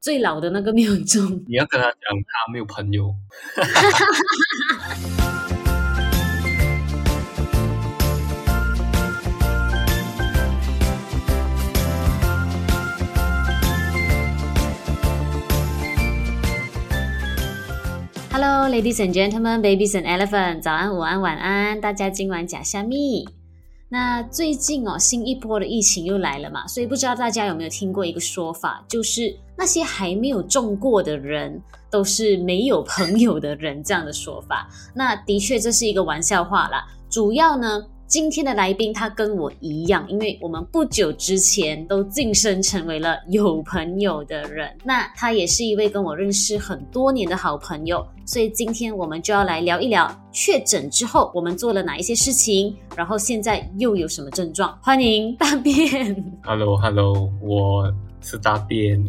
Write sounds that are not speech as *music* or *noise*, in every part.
最老的那个没有中。你要跟他讲，他没有朋友。Hello, ladies and gentlemen, babies and elephants，早安、午安、晚安，大家今晚假虾米。那最近哦，新一波的疫情又来了嘛，所以不知道大家有没有听过一个说法，就是那些还没有中过的人都是没有朋友的人这样的说法。那的确这是一个玩笑话啦，主要呢。今天的来宾他跟我一样，因为我们不久之前都晋升成为了有朋友的人。那他也是一位跟我认识很多年的好朋友，所以今天我们就要来聊一聊确诊之后我们做了哪一些事情，然后现在又有什么症状。欢迎大便。*laughs* Hello，Hello，我是大便。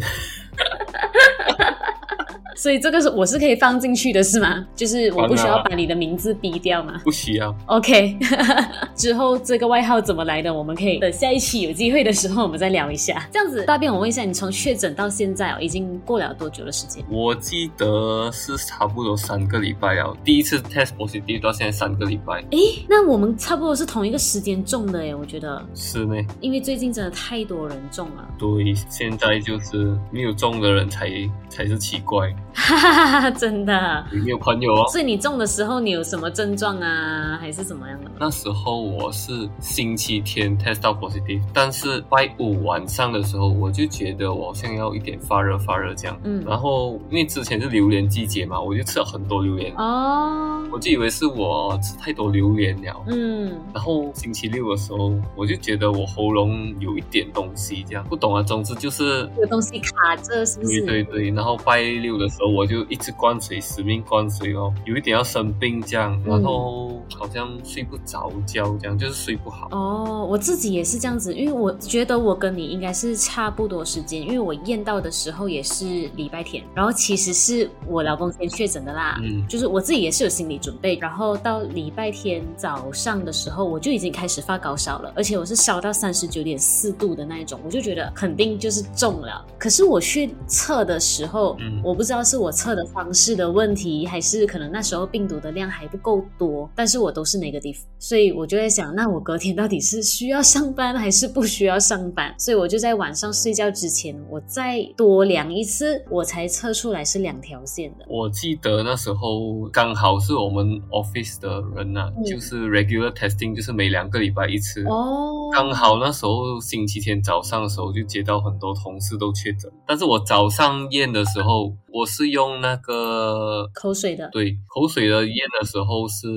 所以这个是我是可以放进去的，是吗？就是我不需要把你的名字逼掉吗？不需要。OK，*laughs* 之后这个外号怎么来的？我们可以等下一期有机会的时候我们再聊一下。这样子，大便，我问一下，你从确诊到现在哦，已经过了多久的时间？我记得是差不多三个礼拜啊。第一次 test positive 到现在三个礼拜。诶，那我们差不多是同一个时间中的诶，我觉得是呢。因为最近真的太多人中了。对，现在就是没有中的人才才是奇怪。哈哈哈！真的，有没有朋友哦。所以你中的时候，你有什么症状啊？还是怎么样的？那时候我是星期天 test 到 positive，但是拜五晚上的时候，我就觉得我好像要一点发热发热这样。嗯。然后因为之前是榴莲季节嘛，我就吃了很多榴莲。哦。我就以为是我吃太多榴莲了。嗯。然后星期六的时候，我就觉得我喉咙有一点东西，这样不懂啊。总之就是有东西卡着，是不是？对对对。然后拜六的时候。我就一直灌水，死命灌水哦，有一点要生病这样，然后好像睡不着觉这样，就是睡不好。哦，我自己也是这样子，因为我觉得我跟你应该是差不多时间，因为我验到的时候也是礼拜天，然后其实是我老公先确诊的啦，嗯，就是我自己也是有心理准备，然后到礼拜天早上的时候，我就已经开始发高烧了，而且我是烧到三十九点四度的那一种，我就觉得肯定就是中了。可是我去测的时候，嗯，我不知道是。是我测的方式的问题，还是可能那时候病毒的量还不够多？但是我都是 negative，所以我就在想，那我隔天到底是需要上班还是不需要上班？*laughs* 所以我就在晚上睡觉之前，我再多量一次，我才测出来是两条线的。我记得那时候刚好是我们 office 的人呐、啊嗯，就是 regular testing，就是每两个礼拜一次。哦，刚好那时候星期天早上的时候就接到很多同事都确诊，但是我早上验的的时候。我是用那个口水的，对，口水的验的时候是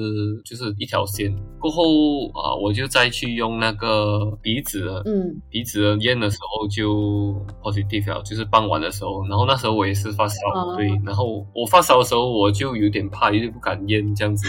就是一条线，过后啊，我就再去用那个鼻子的，嗯，鼻子的验的时候就 positive，就是傍晚的时候，然后那时候我也是发烧，哦，对，然后我发烧的时候我就有点怕，有点不敢验这样子，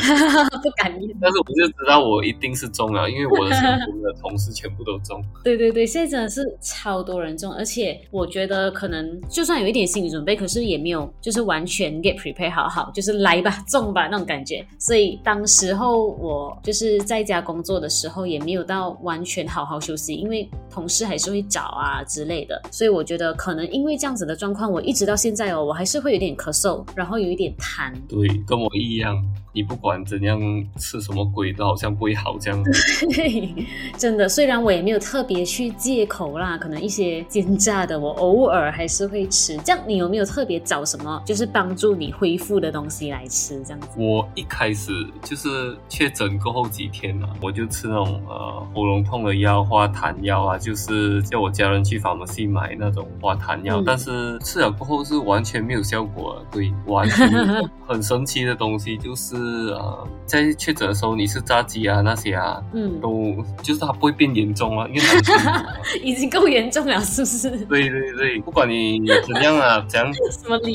不敢验，但是我就知道我一定是中了，因为我的身边的同事全部都中，对对对，现在真的是超多人中，而且我觉得可能就算有一点心理准备，可是也没有。就是完全 get prepare 好好，就是来吧，*laughs* 中吧那种感觉。所以当时候我就是在家工作的时候，也没有到完全好好休息，因为同事还是会找啊之类的。所以我觉得可能因为这样子的状况，我一直到现在哦，我还是会有点咳嗽，然后有一点痰。对，跟我一样。你不管怎样吃什么鬼，都好像不会好这样子。*laughs* 对，真的。虽然我也没有特别去戒口啦，可能一些煎炸的，我偶尔还是会吃。这样，你有没有特别找什么就是帮助你恢复的东西来吃？这样子。我一开始就是确诊过后几天啊，我就吃那种呃喉咙痛的药，化痰药啊，就是叫我家人去 pharmacy 买那种化痰药，嗯。但是吃了过后是完全没有效果，对，完全很神奇的东西就是。是啊，在确诊的时候，你是炸鸡啊那些啊，嗯，都就是它不会变严重啊，因为它 *laughs* 已经够严重了，是不是？对对对，不管你怎样啊，怎样 *laughs* 什么理由，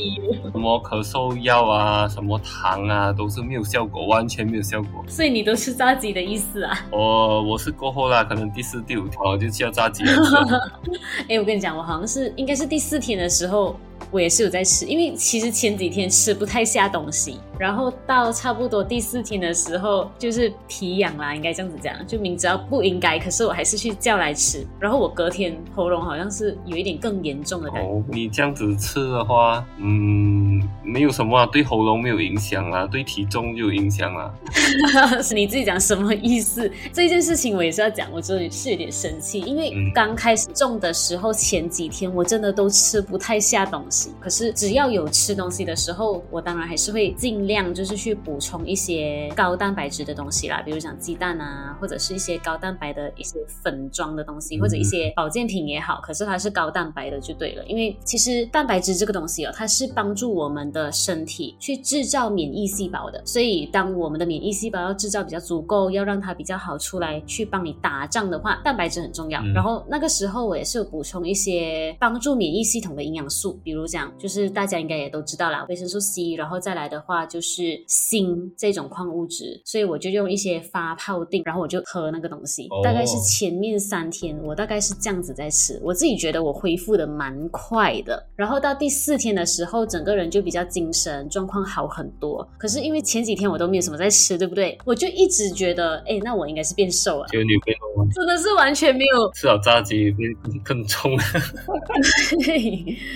什么咳嗽药啊，什么糖啊，都是没有效果，完全没有效果。所以你都吃炸鸡的意思啊？哦，我是过后啦，可能第四、第五条就叫炸鸡了。*laughs* 哎，我跟你讲，我好像是应该是第四天的时候，我也是有在吃，因为其实前几天吃不太下东西。然后到差不多第四天的时候，就是皮痒啦，应该这样子讲，就明知道不应该，可是我还是去叫来吃。然后我隔天喉咙好像是有一点更严重的感觉。哦，你这样子吃的话，嗯，没有什么啊，对喉咙没有影响啊，对体重就有影响啊。*laughs* 是你自己讲什么意思？这件事情我也是要讲，我真的是有点生气，因为刚开始重的时候，前几天我真的都吃不太下东西。可是只要有吃东西的时候，我当然还是会尽量就是去补充一些高蛋白质的东西啦，比如讲鸡蛋啊，或者是一些高蛋白的一些粉状的东西，或者一些保健品也好。可是它是高蛋白的就对了，因为其实蛋白质这个东西哦，它是帮助我们的身体去制造免疫细胞的。所以当我们的免疫细胞要制造比较足够，要让它比较好出来去帮你打仗的话，蛋白质很重要。然后那个时候我也是有补充一些帮助免疫系统的营养素，比如讲就是大家应该也都知道啦，维生素 C，然后再来的话就是锌这种矿物质，所以我就用一些发泡定，然后我就喝那个东西。大概是前面三天，我大概是这样子在吃，我自己觉得我恢复的蛮快的。然后到第四天的时候，整个人就比较精神，状况好很多。可是因为前几天我都没有什么在吃，对不对？我就一直觉得，哎，那我应该是变瘦了。就你变瘦吗，真的是完全没有吃了炸鸡变更重。*laughs*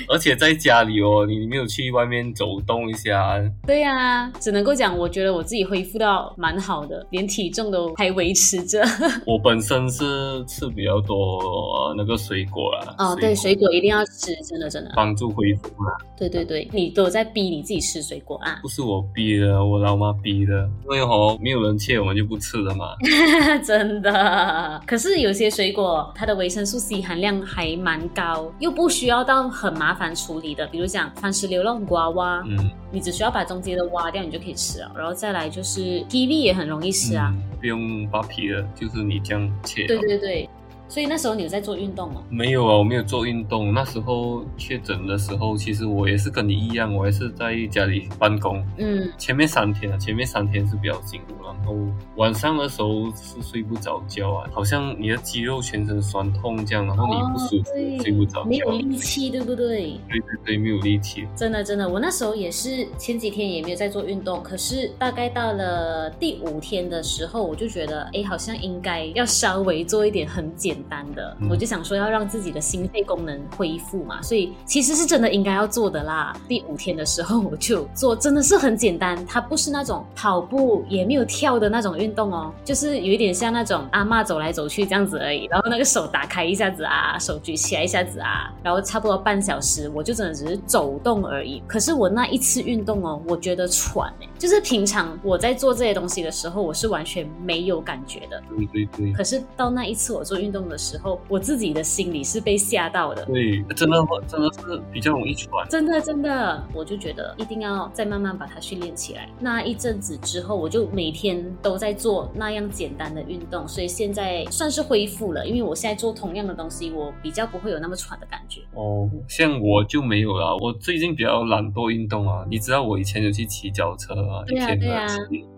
而且在家里哦，你没有去外面走动一下。对呀、啊，只能够讲，我觉得我自己恢复到蛮好的，连体重都还维持着。*laughs* 我本身是吃比较多、呃、那个水果啦。哦，对，水果一定要吃，真的真的帮助恢复啦。对对对，你都在逼你自己吃水果啊？不是我逼的，我老妈逼的。因为哦，没有人切，我们就不吃了嘛。*laughs* 真的，可是有些水果它的维生素 C 含量还蛮高，又不需要到很麻烦处理的，比如讲番石榴、龙瓜哇，嗯，你只需要把中间的挖掉，你就可以吃了。然后再来就是 kiwi 也很容易吃啊，嗯、不用扒皮了，就是你这样切。对对对。所以那时候你有在做运动吗？没有啊，我没有做运动。那时候确诊的时候，其实我也是跟你一样，我也是在家里办公。嗯，前面三天啊，前面三天是比较辛苦，然后晚上的时候是睡不着觉啊，好像你的肌肉全身酸痛这样，然后你不舒服，哦、睡不着，没有力气，对不对？对对对，没有力气。真的真的，我那时候也是前几天也没有在做运动，可是大概到了第五天的时候，我就觉得，哎，好像应该要稍微做一点很简单。的，我就想说要让自己的心肺功能恢复嘛，所以其实是真的应该要做的啦。第五天的时候我就做，真的是很简单，它不是那种跑步也没有跳的那种运动哦，就是有一点像那种阿妈走来走去这样子而已。然后那个手打开一下子啊，手举起来一下子啊，然后差不多半小时，我就真的只是走动而已。可是我那一次运动哦，我觉得喘哎，就是平常我在做这些东西的时候，我是完全没有感觉的。对对对。可是到那一次我做运动。的时候，我自己的心里是被吓到的。对，真的，真的是比较容易喘。真的，真的，我就觉得一定要再慢慢把它训练起来。那一阵子之后，我就每天都在做那样简单的运动，所以现在算是恢复了。因为我现在做同样的东西，我比较不会有那么喘的感觉。哦，像我就没有了。我最近比较懒惰运动啊。你知道我以前有去骑脚车啊，对啊，一天啊，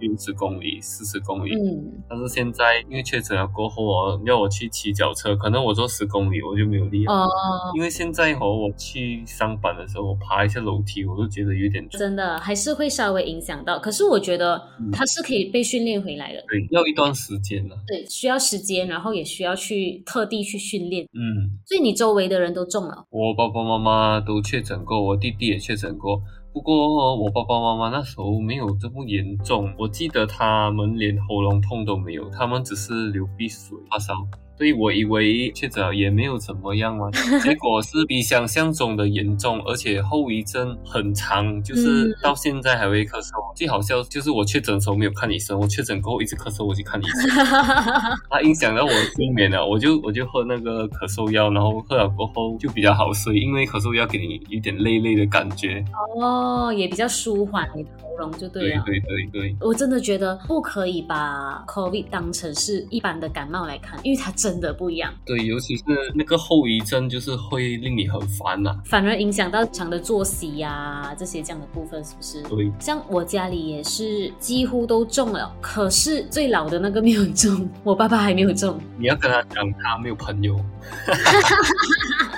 六十公里、四十公里。嗯。但是现在因为确诊了过后哦，要我去骑。脚车可能我坐十公里我就没有力了哦，因为现在和我去上班的时候，我爬一下楼梯我都觉得有点真的还是会稍微影响到。可是我觉得它是可以被训练回来的，嗯、对，要一段时间了。对，需要时间，然后也需要去特地去训练。嗯，所以你周围的人都中了，我爸爸妈妈都确诊过，我弟弟也确诊过。不过我爸爸妈妈那时候没有这么严重，我记得他们连喉咙痛都没有，他们只是流鼻水、发烧。所以我以为确诊也没有怎么样嘛，*laughs* 结果是比想象中的严重，而且后遗症很长，就是到现在还会咳嗽。嗯、最好笑就是我确诊的时候没有看医生，我确诊过后一直咳嗽，我去看医生，*laughs* 它影响到我的睡眠了。我就我就喝那个咳嗽药，然后喝了过后就比较好睡，因为咳嗽药给你有点累累的感觉。哦，也比较舒缓你的喉咙就对了。对对对对，我真的觉得不可以把 COVID 当成是一般的感冒来看，因为它真的不一样，对，尤其是那个后遗症，就是会令你很烦呐、啊，反而影响到日常的作息呀、啊，这些这样的部分，是不是？对，像我家里也是几乎都中了，可是最老的那个没有中，我爸爸还没有中。你要跟他讲，他没有朋友。*laughs*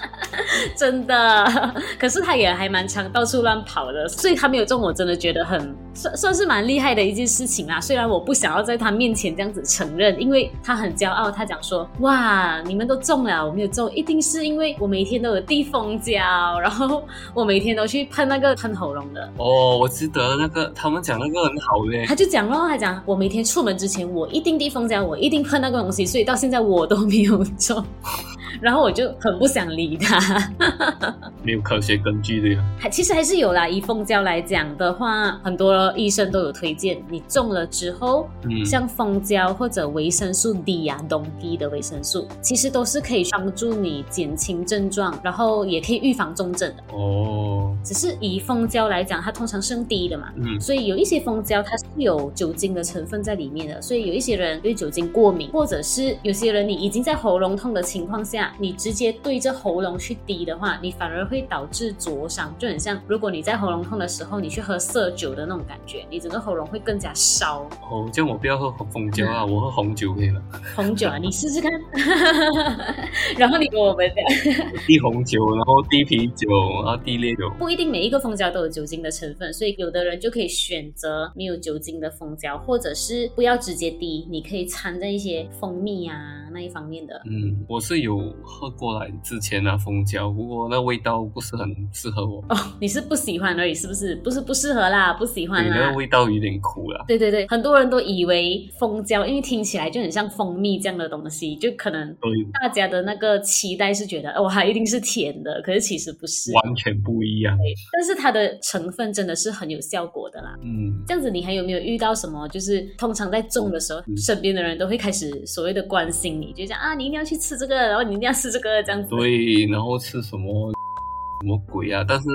*laughs* 真的，*laughs* 可是他也还蛮常到处乱跑的，所以他没有中，我真的觉得很算算是蛮厉害的一件事情啦。虽然我不想要在他面前这样子承认，因为他很骄傲，他讲说：“哇，你们都中了，我没有中，一定是因为我每天都有滴蜂胶，然后我每天都去喷那个喷喉咙的。”哦，我记得那个他们讲那个很好嘞，他就讲咯，他讲我每天出门之前我一定滴蜂胶，我一定喷那个东西，所以到现在我都没有中。然后我就很不想理他，*laughs* 没有科学根据的呀。还其实还是有啦。以蜂胶来讲的话，很多医生都有推荐，你中了之后，嗯，像蜂胶或者维生素 D 呀、啊，东 D 的维生素，其实都是可以帮助你减轻症状，然后也可以预防重症的。哦，只是以蜂胶来讲，它通常是用滴的嘛，嗯，所以有一些蜂胶它是有酒精的成分在里面的，所以有一些人对酒精过敏，或者是有些人你已经在喉咙痛的情况下。你直接对着喉咙去滴的话，你反而会导致灼伤，就很像如果你在喉咙痛的时候，你去喝色酒的那种感觉，你整个喉咙会更加烧。哦，这样我不要喝蜂胶啊，嗯、我喝红酒可以了。*laughs* 红酒啊，你试试看。*laughs* 然后你跟我们讲，*laughs* 滴红酒，然后滴啤酒，然后滴烈酒。不一定每一个蜂胶都有酒精的成分，所以有的人就可以选择没有酒精的蜂胶，或者是不要直接滴，你可以掺在一些蜂蜜啊那一方面的。嗯，我是有。喝过来之前啊，蜂胶，不过那味道不是很适合我。哦，你是不喜欢而已，是不是？不是不适合啦，不喜欢啦。那个味道有点苦啦。对对对，很多人都以为蜂胶，因为听起来就很像蜂蜜这样的东西，就可能大家的那个期待是觉得，哦，它一定是甜的，可是其实不是，完全不一样。但是它的成分真的是很有效果的啦。嗯，这样子你还有没有遇到什么？就是通常在种的时候，嗯、身边的人都会开始所谓的关心你，就讲啊，你一定要去吃这个，然后你一定要。吃这个这样子，对，然后吃什么？*laughs* 什么鬼啊！但是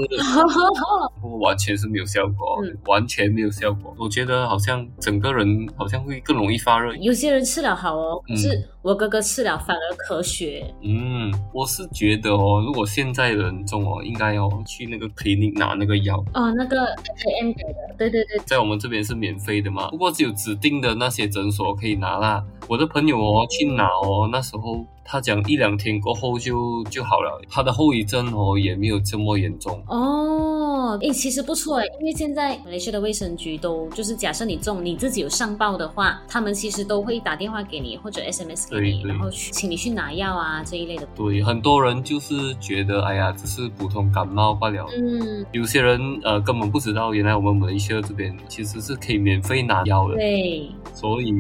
*laughs* 不完全是没有效果，嗯、完全没有效果。我觉得好像整个人好像会更容易发热。有些人吃了好哦，可是我哥哥吃了反而咳血。嗯，我是觉得哦，如果现在人中哦，应该要去那个 clinic 拿那个药。哦，那个 AM 给的，对对对，在我们这边是免费的嘛，不过只有指定的那些诊所可以拿啦。我的朋友哦去拿哦，那时候他讲一两天过后就就好了，他的后遗症哦也没有。有这么严重哦？诶，其实不错诶，因为现在马来西亚的卫生局都就是假设你中，你自己有上报的话，他们其实都会打电话给你或者 SMS 给你，然后去请你去拿药啊这一类的。对，很多人就是觉得哎呀，只是普通感冒罢了。嗯，有些人呃根本不知道，原来我们马来西亚这边其实是可以免费拿药的。对，所以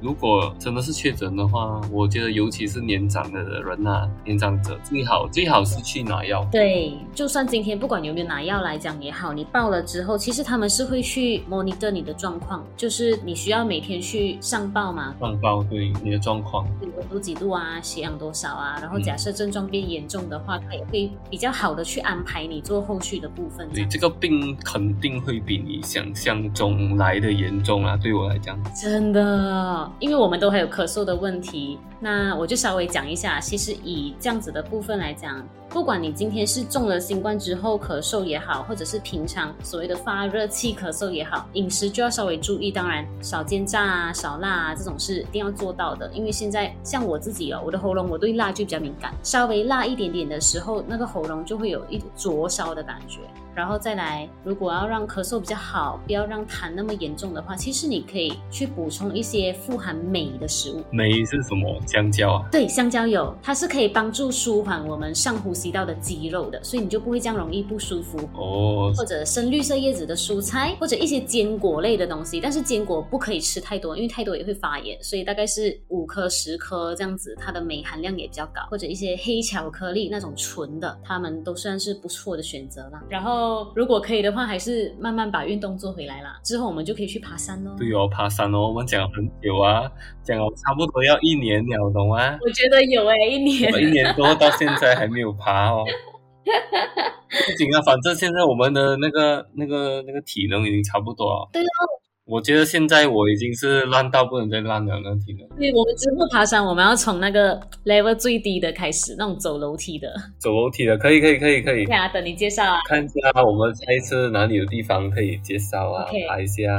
如果真的是确诊的话，我觉得尤其是年长的人呐、啊，年长者最好最好是去拿药。对。就算今天不管有没有拿药来讲也好，你报了之后，其实他们是会去 monitor 你的状况，就是你需要每天去上报嘛。上报对你的状况，温度几度啊，血氧多少啊，然后假设症状变严重的话，嗯、他也会比较好的去安排你做后续的部分。对，这个病肯定会比你想象中来的严重啊，对我来讲。真的，因为我们都还有咳嗽的问题，那我就稍微讲一下，其实以这样子的部分来讲。不管你今天是中了新冠之后咳嗽也好，或者是平常所谓的发热气咳嗽也好，饮食就要稍微注意。当然，少煎炸啊、少辣啊这种是一定要做到的。因为现在像我自己哦，我的喉咙我对辣就比较敏感，稍微辣一点点的时候，那个喉咙就会有一灼烧的感觉。然后再来，如果要让咳嗽比较好，不要让痰那么严重的话，其实你可以去补充一些富含镁的食物。镁是什么？香蕉啊？对，香蕉有，它是可以帮助舒缓我们上呼吸到的肌肉的，所以你就不会这样容易不舒服。哦。或者深绿色叶子的蔬菜，或者一些坚果类的东西，但是坚果不可以吃太多，因为太多也会发炎，所以大概是五颗十颗这样子，它的镁含量也比较高。或者一些黑巧克力那种纯的，它们都算是不错的选择啦。然后。如果可以的话，还是慢慢把运动做回来啦。之后我们就可以去爬山喽。对哦，爬山哦，我们讲了很久啊，讲了差不多要一年了，懂吗？我觉得有哎、欸，一年。一年多到现在还没有爬哦。*laughs* 不紧啊，反正现在我们的那个、那个、那个体能已经差不多了。对哦。我觉得现在我已经是烂到不能再烂了，那体能。对，我们之后爬山，我们要从那个 level 最低的开始，那种走楼梯的。走楼梯的，可以，可以，可以，可以。对啊，等你介绍啊。看一下我们下一次哪里有地方可以介绍啊.拍一下。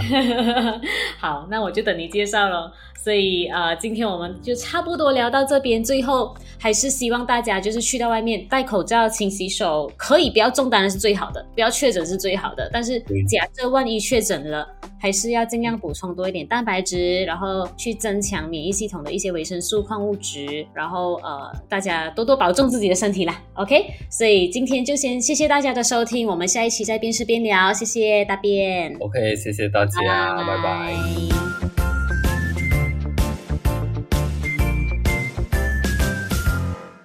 *laughs* 好，那我就等你介绍咯。所以呃，今天我们就差不多聊到这边。最后还是希望大家就是去到外面戴口罩、勤洗手，可以不要中，当然是最好的，不要确诊是最好的。但是假设万一确诊了，还是要尽量补充多一点蛋白质，然后去增强免疫系统的一些维生素、矿物质，然后呃，大家多多保重自己的身体啦。OK，所以今天就先谢谢大家的收听，我们下一期再边吃边聊。谢谢大便。OK，谢谢大家，拜拜。